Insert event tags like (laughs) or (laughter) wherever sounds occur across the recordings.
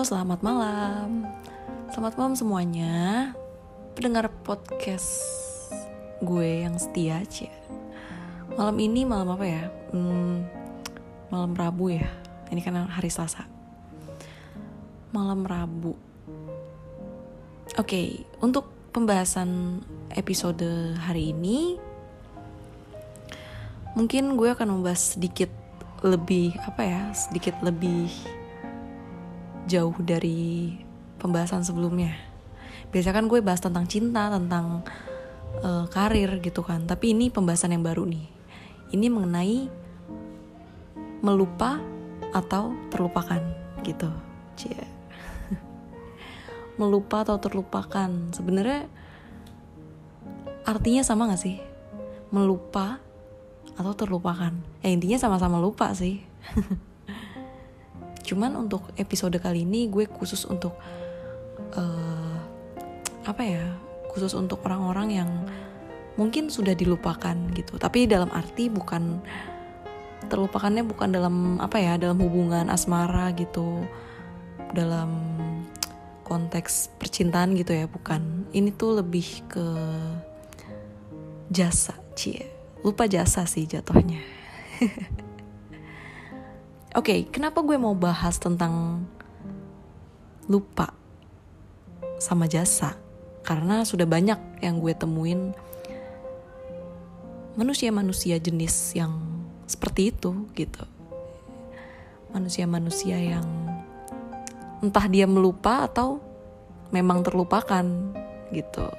Selamat malam. Selamat malam semuanya. Pendengar podcast gue yang setia, Cia. Malam ini malam apa ya? Hmm, malam Rabu ya. Ini kan hari Selasa. Malam Rabu. Oke, untuk pembahasan episode hari ini mungkin gue akan membahas sedikit lebih apa ya, sedikit lebih jauh dari pembahasan sebelumnya. Biasanya kan gue bahas tentang cinta, tentang uh, karir gitu kan. Tapi ini pembahasan yang baru nih. Ini mengenai melupa atau terlupakan gitu. Cie. (laughs) melupa atau terlupakan. Sebenarnya artinya sama gak sih? Melupa atau terlupakan. Ya intinya sama-sama lupa sih. (laughs) Cuman untuk episode kali ini gue khusus untuk uh, apa ya? Khusus untuk orang-orang yang mungkin sudah dilupakan gitu. Tapi dalam arti bukan terlupakannya bukan dalam apa ya? Dalam hubungan asmara gitu. Dalam konteks percintaan gitu ya, bukan. Ini tuh lebih ke jasa, cie. Lupa jasa sih jatuhnya. (laughs) Oke, okay, kenapa gue mau bahas tentang lupa sama jasa? Karena sudah banyak yang gue temuin manusia-manusia jenis yang seperti itu gitu. Manusia-manusia yang entah dia melupa atau memang terlupakan gitu.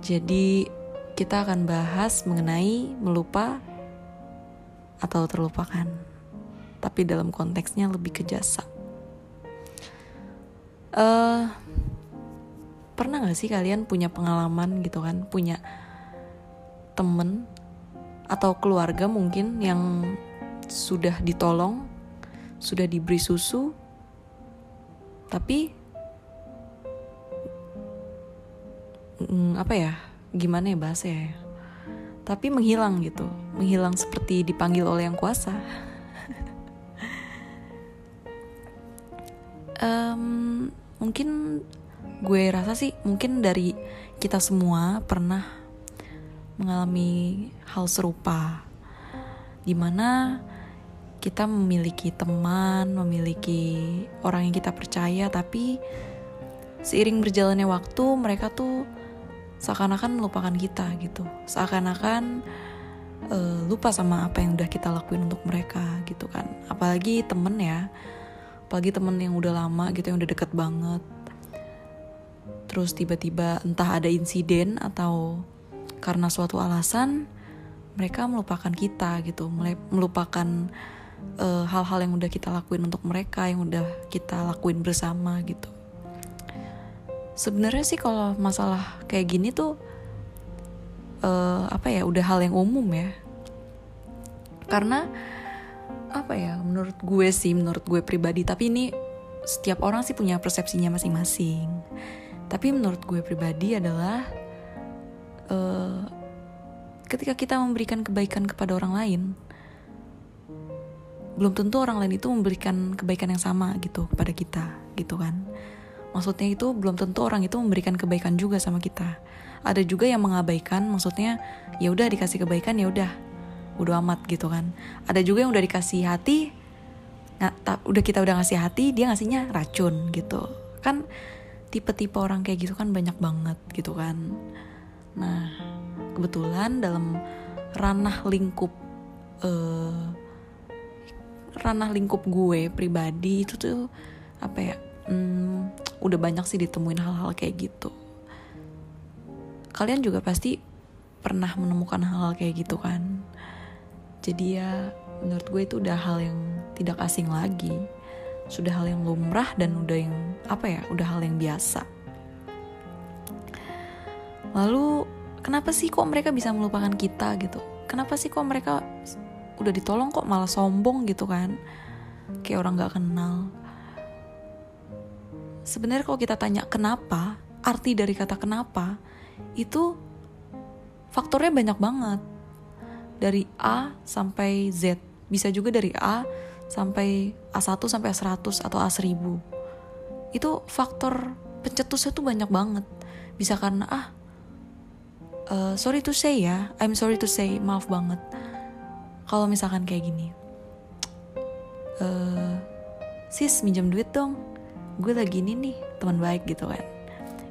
Jadi kita akan bahas mengenai melupa atau terlupakan tapi dalam konteksnya lebih ke jasa. Uh, pernah gak sih kalian punya pengalaman gitu kan, punya temen atau keluarga mungkin yang sudah ditolong, sudah diberi susu, tapi mm, apa ya, gimana ya bahasa ya, tapi menghilang gitu, menghilang seperti dipanggil oleh yang kuasa. Um, mungkin gue rasa sih mungkin dari kita semua pernah mengalami hal serupa di mana kita memiliki teman, memiliki orang yang kita percaya, tapi seiring berjalannya waktu mereka tuh seakan-akan melupakan kita gitu, seakan-akan uh, lupa sama apa yang udah kita lakuin untuk mereka gitu kan, apalagi temen ya apalagi temen yang udah lama gitu yang udah deket banget. Terus tiba-tiba entah ada insiden atau karena suatu alasan mereka melupakan kita gitu. Melupakan eh, hal-hal uh, yang udah kita lakuin untuk mereka yang udah kita lakuin bersama gitu. Sebenarnya sih kalau masalah kayak gini tuh uh, apa ya udah hal yang umum ya. Karena apa ya menurut gue sih menurut gue pribadi tapi ini setiap orang sih punya persepsinya masing-masing. Tapi menurut gue pribadi adalah uh, ketika kita memberikan kebaikan kepada orang lain belum tentu orang lain itu memberikan kebaikan yang sama gitu kepada kita gitu kan. Maksudnya itu belum tentu orang itu memberikan kebaikan juga sama kita. Ada juga yang mengabaikan maksudnya ya udah dikasih kebaikan ya udah udah amat gitu kan. Ada juga yang udah dikasih hati nah, udah kita udah ngasih hati dia ngasihnya racun gitu. Kan tipe-tipe orang kayak gitu kan banyak banget gitu kan. Nah kebetulan dalam ranah lingkup uh, ranah lingkup gue pribadi itu tuh apa ya hmm, udah banyak sih ditemuin hal-hal kayak gitu. Kalian juga pasti pernah menemukan hal-hal kayak gitu kan jadi ya menurut gue itu udah hal yang tidak asing lagi. Sudah hal yang lumrah dan udah yang apa ya, udah hal yang biasa. Lalu kenapa sih kok mereka bisa melupakan kita gitu? Kenapa sih kok mereka udah ditolong kok malah sombong gitu kan? Kayak orang gak kenal. Sebenarnya kalau kita tanya kenapa, arti dari kata kenapa, itu faktornya banyak banget dari A sampai Z. Bisa juga dari A sampai A1 sampai A100 atau A1000 itu faktor pencetusnya tuh banyak banget. Bisa karena ah uh, sorry to say ya I'm sorry to say maaf banget. Kalau misalkan kayak gini uh, sis minjem duit dong. Gue lagi ini nih teman baik gitu kan.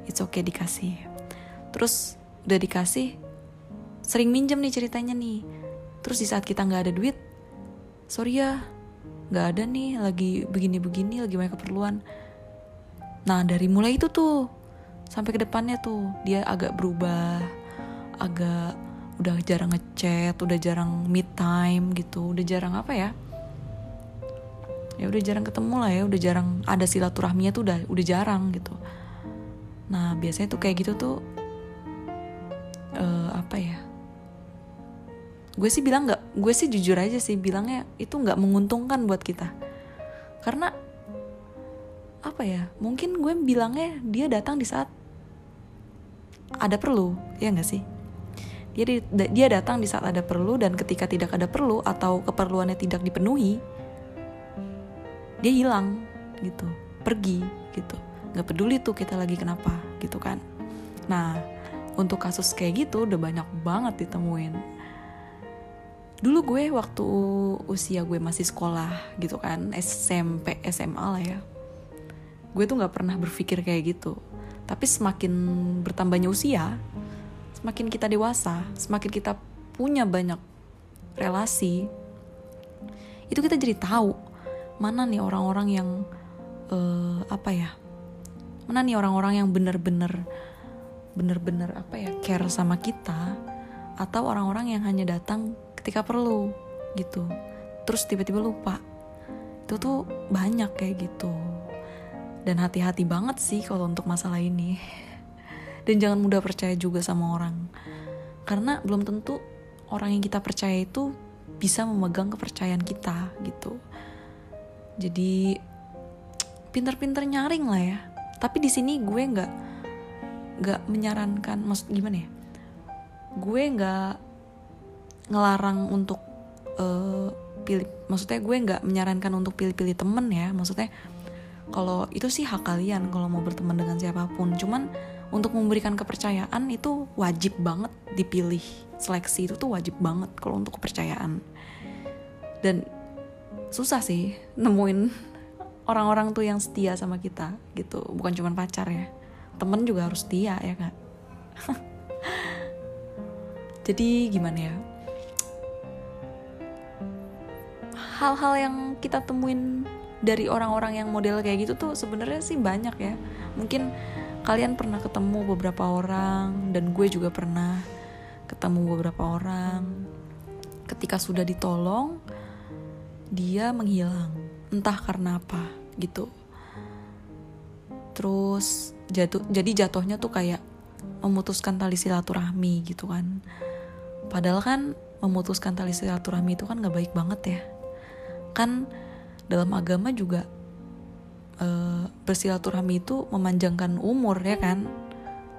It's okay dikasih. Terus udah dikasih sering minjem nih ceritanya nih. Terus di saat kita nggak ada duit sorry ya nggak ada nih lagi begini-begini lagi banyak keperluan. Nah dari mulai itu tuh sampai ke depannya tuh dia agak berubah agak udah jarang ngechat udah jarang meet time gitu udah jarang apa ya? Ya udah jarang ketemu lah ya udah jarang ada silaturahminya tuh udah udah jarang gitu. Nah biasanya tuh kayak gitu tuh uh, apa ya gue sih bilang nggak gue sih jujur aja sih bilangnya itu nggak menguntungkan buat kita. Karena apa ya mungkin gue bilangnya dia datang di saat ada perlu ya nggak sih? Dia dia datang di saat ada perlu dan ketika tidak ada perlu atau keperluannya tidak dipenuhi dia hilang gitu pergi gitu. Nggak peduli tuh kita lagi kenapa gitu kan. Nah untuk kasus kayak gitu udah banyak banget ditemuin dulu gue waktu usia gue masih sekolah gitu kan SMP SMA lah ya. Gue tuh nggak pernah berpikir kayak gitu. Tapi semakin bertambahnya usia semakin kita dewasa semakin kita punya banyak relasi itu kita jadi tahu mana nih orang-orang yang uh, apa ya mana nih orang-orang yang bener-bener bener-bener apa ya care sama kita atau orang-orang yang hanya datang ketika perlu gitu. Terus tiba-tiba lupa. Itu tuh banyak kayak gitu. Dan hati-hati banget sih kalau untuk masalah ini. Dan jangan mudah percaya juga sama orang. Karena belum tentu orang yang kita percaya itu bisa memegang kepercayaan kita gitu. Jadi pinter-pinter nyaring lah ya. Tapi di sini gue nggak nggak menyarankan maksud gimana ya? Gue nggak ngelarang untuk uh, pilih maksudnya gue nggak menyarankan untuk pilih-pilih temen ya maksudnya kalau itu sih hak kalian kalau mau berteman dengan siapa pun. Cuman untuk memberikan kepercayaan itu wajib banget dipilih. Seleksi itu tuh wajib banget kalau untuk kepercayaan. Dan susah sih nemuin (laughs) orang-orang tuh yang setia sama kita gitu. Bukan cuma pacar ya temen juga harus setia ya kan (laughs) jadi gimana ya hal-hal yang kita temuin dari orang-orang yang model kayak gitu tuh sebenarnya sih banyak ya. Mungkin kalian pernah ketemu beberapa orang dan gue juga pernah ketemu beberapa orang. Ketika sudah ditolong dia menghilang. Entah karena apa gitu. Terus jatuh jadi jatuhnya tuh kayak memutuskan tali silaturahmi gitu kan. Padahal kan memutuskan tali silaturahmi itu kan nggak baik banget ya kan dalam agama juga e, bersilaturahmi itu memanjangkan umur ya kan?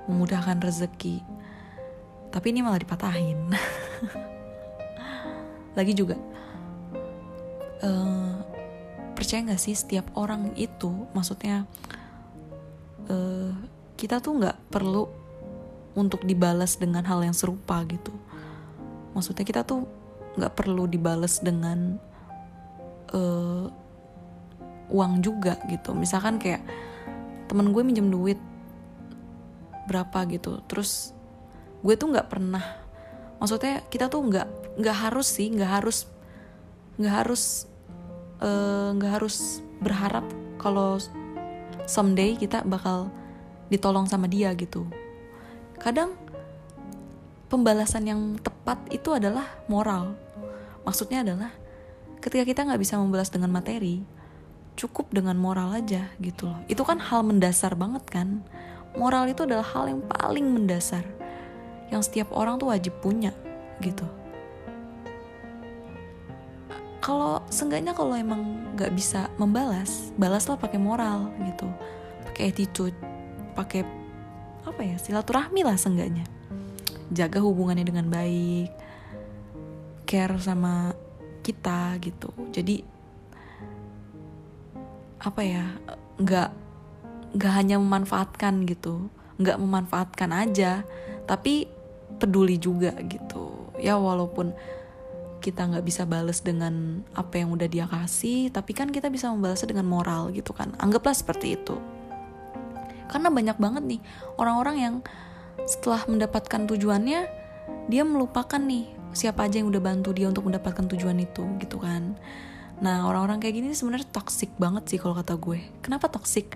Memudahkan rezeki. Tapi ini malah dipatahin. (laughs) Lagi juga e, percaya nggak sih setiap orang itu maksudnya e, kita tuh nggak perlu untuk dibalas dengan hal yang serupa gitu. Maksudnya kita tuh nggak perlu dibalas dengan uh, uang juga gitu. Misalkan kayak temen gue minjem duit berapa gitu. Terus gue tuh nggak pernah maksudnya kita tuh nggak nggak harus sih nggak harus nggak harus eh, nggak uh, harus berharap kalau someday kita bakal ditolong sama dia gitu. Kadang pembalasan yang tepat itu adalah moral. Maksudnya adalah ketika kita nggak bisa membalas dengan materi cukup dengan moral aja gitu loh. Itu kan hal mendasar banget kan? Moral itu adalah hal yang paling mendasar yang setiap orang tuh wajib punya gitu. Kalau seenggaknya kalau emang nggak bisa membalas balaslah pakai moral gitu. Pakai attitude pakai apa ya silaturahmi lah seenggaknya. Jaga hubungannya dengan baik care sama kita gitu. Jadi apa ya nggak nggak hanya memanfaatkan gitu. Nggak memanfaatkan aja tapi peduli juga gitu. Ya walaupun kita nggak bisa balas dengan apa yang udah dia kasih tapi kan kita bisa membalasnya dengan moral gitu kan. Anggaplah seperti itu. Karena banyak banget nih orang-orang yang setelah mendapatkan tujuannya dia melupakan nih siapa aja yang udah bantu dia untuk mendapatkan tujuan itu gitu kan. Nah orang-orang kayak gini sebenarnya toxic banget sih kalau kata gue. Kenapa toxic?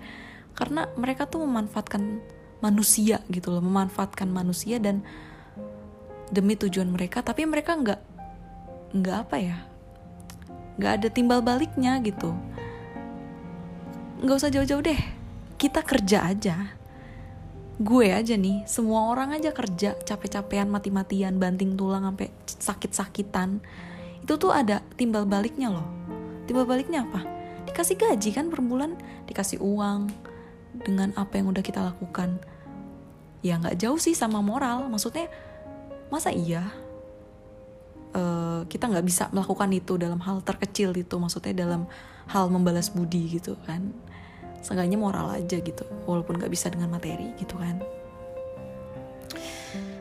Karena mereka tuh memanfaatkan manusia gitu loh memanfaatkan manusia dan demi tujuan mereka tapi mereka nggak nggak apa ya nggak ada timbal baliknya gitu. Nggak usah jauh-jauh deh kita kerja aja gue aja nih semua orang aja kerja capek-capean mati-matian banting tulang sampai sakit-sakitan. Itu tuh ada timbal baliknya loh. Timbal baliknya apa? Dikasih gaji kan per bulan? Dikasih uang dengan apa yang udah kita lakukan. Ya nggak jauh sih sama moral. Maksudnya masa iya uh, kita nggak bisa melakukan itu dalam hal terkecil itu? Maksudnya dalam hal membalas budi gitu kan seenggaknya moral aja gitu walaupun nggak bisa dengan materi gitu kan.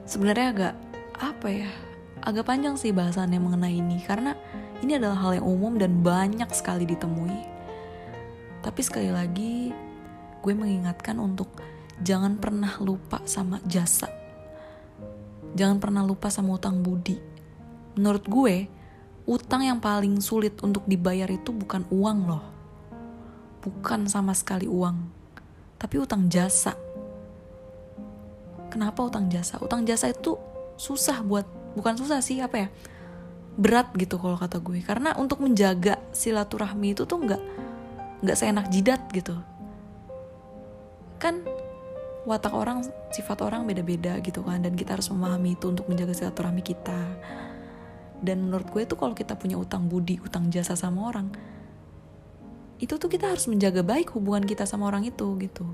Sebenarnya agak apa ya agak panjang sih bahasannya mengenai ini. Karena ini adalah hal yang umum dan banyak sekali ditemui. Tapi sekali lagi gue mengingatkan untuk jangan pernah lupa sama jasa. Jangan pernah lupa sama utang budi. Menurut gue utang yang paling sulit untuk dibayar itu bukan uang loh bukan sama sekali uang, tapi utang jasa. Kenapa utang jasa? Utang jasa itu susah buat, bukan susah sih apa ya? Berat gitu kalau kata gue. Karena untuk menjaga silaturahmi itu tuh nggak nggak seenak jidat gitu. Kan watak orang, sifat orang beda-beda gitu kan, dan kita harus memahami itu untuk menjaga silaturahmi kita. Dan menurut gue tuh kalau kita punya utang budi, utang jasa sama orang, itu tuh kita harus menjaga baik hubungan kita sama orang itu gitu.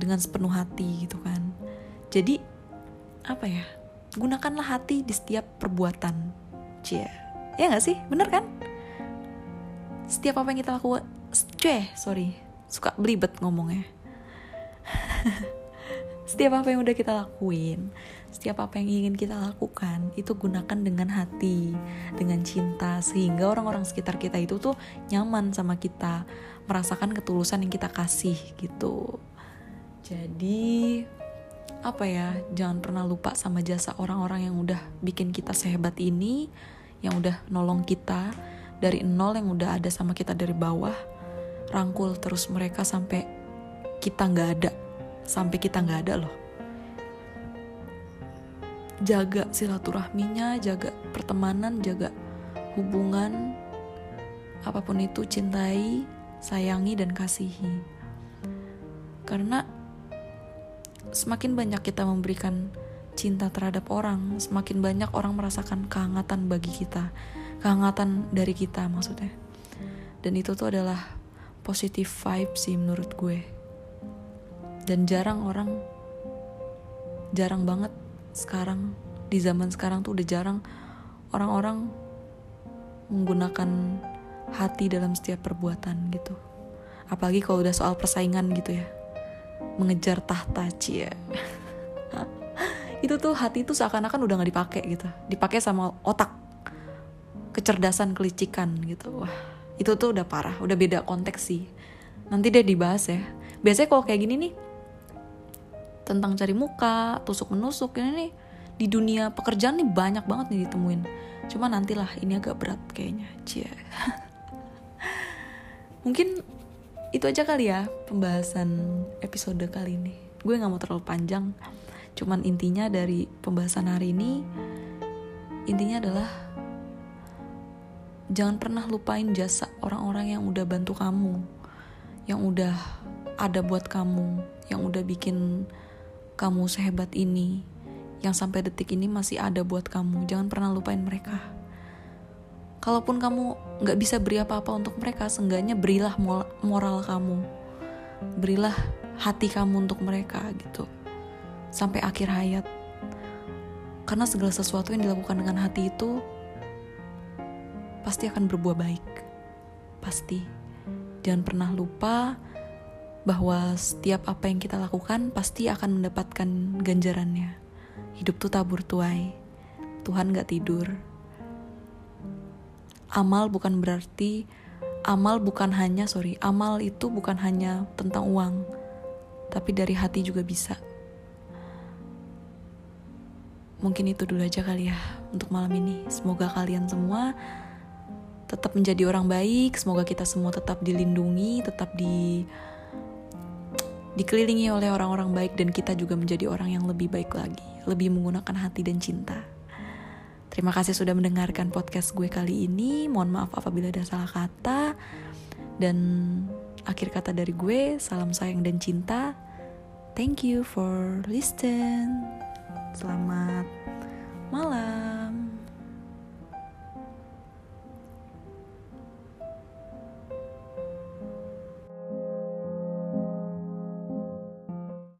Dengan sepenuh hati gitu kan. Jadi apa ya gunakanlah hati di setiap perbuatan. Cie. Ya nggak sih? Bener kan? Setiap apa yang kita lakukan cie sorry. Suka belibet ngomongnya (laughs) setiap apa yang udah kita lakuin setiap apa yang ingin kita lakukan itu gunakan dengan hati, dengan cinta sehingga orang-orang sekitar kita itu tuh nyaman sama kita, merasakan ketulusan yang kita kasih gitu. Jadi apa ya, jangan pernah lupa sama jasa orang-orang yang udah bikin kita sehebat ini, yang udah nolong kita dari nol yang udah ada sama kita dari bawah, rangkul terus mereka sampai kita nggak ada, sampai kita nggak ada loh jaga silaturahminya, jaga pertemanan, jaga hubungan, apa pun itu cintai, sayangi dan kasihi. Karena semakin banyak kita memberikan cinta terhadap orang, semakin banyak orang merasakan kehangatan bagi kita, kehangatan dari kita maksudnya. Dan itu tuh adalah positive vibe sih menurut gue. Dan jarang orang jarang banget sekarang di zaman sekarang tuh udah jarang orang-orang menggunakan hati dalam setiap perbuatan gitu. Apalagi kalau udah soal persaingan gitu ya. Mengejar tahta cie. (laughs) Itu tuh hati tuh seakan-akan udah nggak dipakai gitu. Dipakai sama otak. Kecerdasan kelicikan gitu. Wah itu tuh udah parah. Udah beda konteks sih. Nanti deh dibahas ya. Biasanya kalau kayak gini nih tentang cari muka, tusuk menusuk ini nih di dunia pekerjaan nih banyak banget nih ditemuin. Cuma nantilah ini agak berat kayaknya, cia. (laughs) Mungkin itu aja kali ya pembahasan episode kali ini. Gue nggak mau terlalu panjang. Cuman intinya dari pembahasan hari ini intinya adalah jangan pernah lupain jasa orang-orang yang udah bantu kamu, yang udah ada buat kamu, yang udah bikin kamu sehebat ini, yang sampai detik ini masih ada buat kamu. Jangan pernah lupain mereka. Kalaupun kamu nggak bisa beri apa-apa untuk mereka, seenggaknya berilah moral kamu, berilah hati kamu untuk mereka gitu, sampai akhir hayat. Karena segala sesuatu yang dilakukan dengan hati itu pasti akan berbuah baik, pasti. Jangan pernah lupa bahwa setiap apa yang kita lakukan pasti akan mendapatkan ganjarannya. Hidup tuh tabur tuai. Tuhan gak tidur. Amal bukan berarti amal bukan hanya sorry amal itu bukan hanya tentang uang tapi dari hati juga bisa mungkin itu dulu aja kali ya untuk malam ini semoga kalian semua tetap menjadi orang baik semoga kita semua tetap dilindungi tetap di dikelilingi oleh orang-orang baik dan kita juga menjadi orang yang lebih baik lagi lebih menggunakan hati dan cinta Terima kasih sudah mendengarkan podcast gue kali ini. Mohon maaf apabila ada salah kata. Dan akhir kata dari gue, salam sayang dan cinta. Thank you for listen. Selamat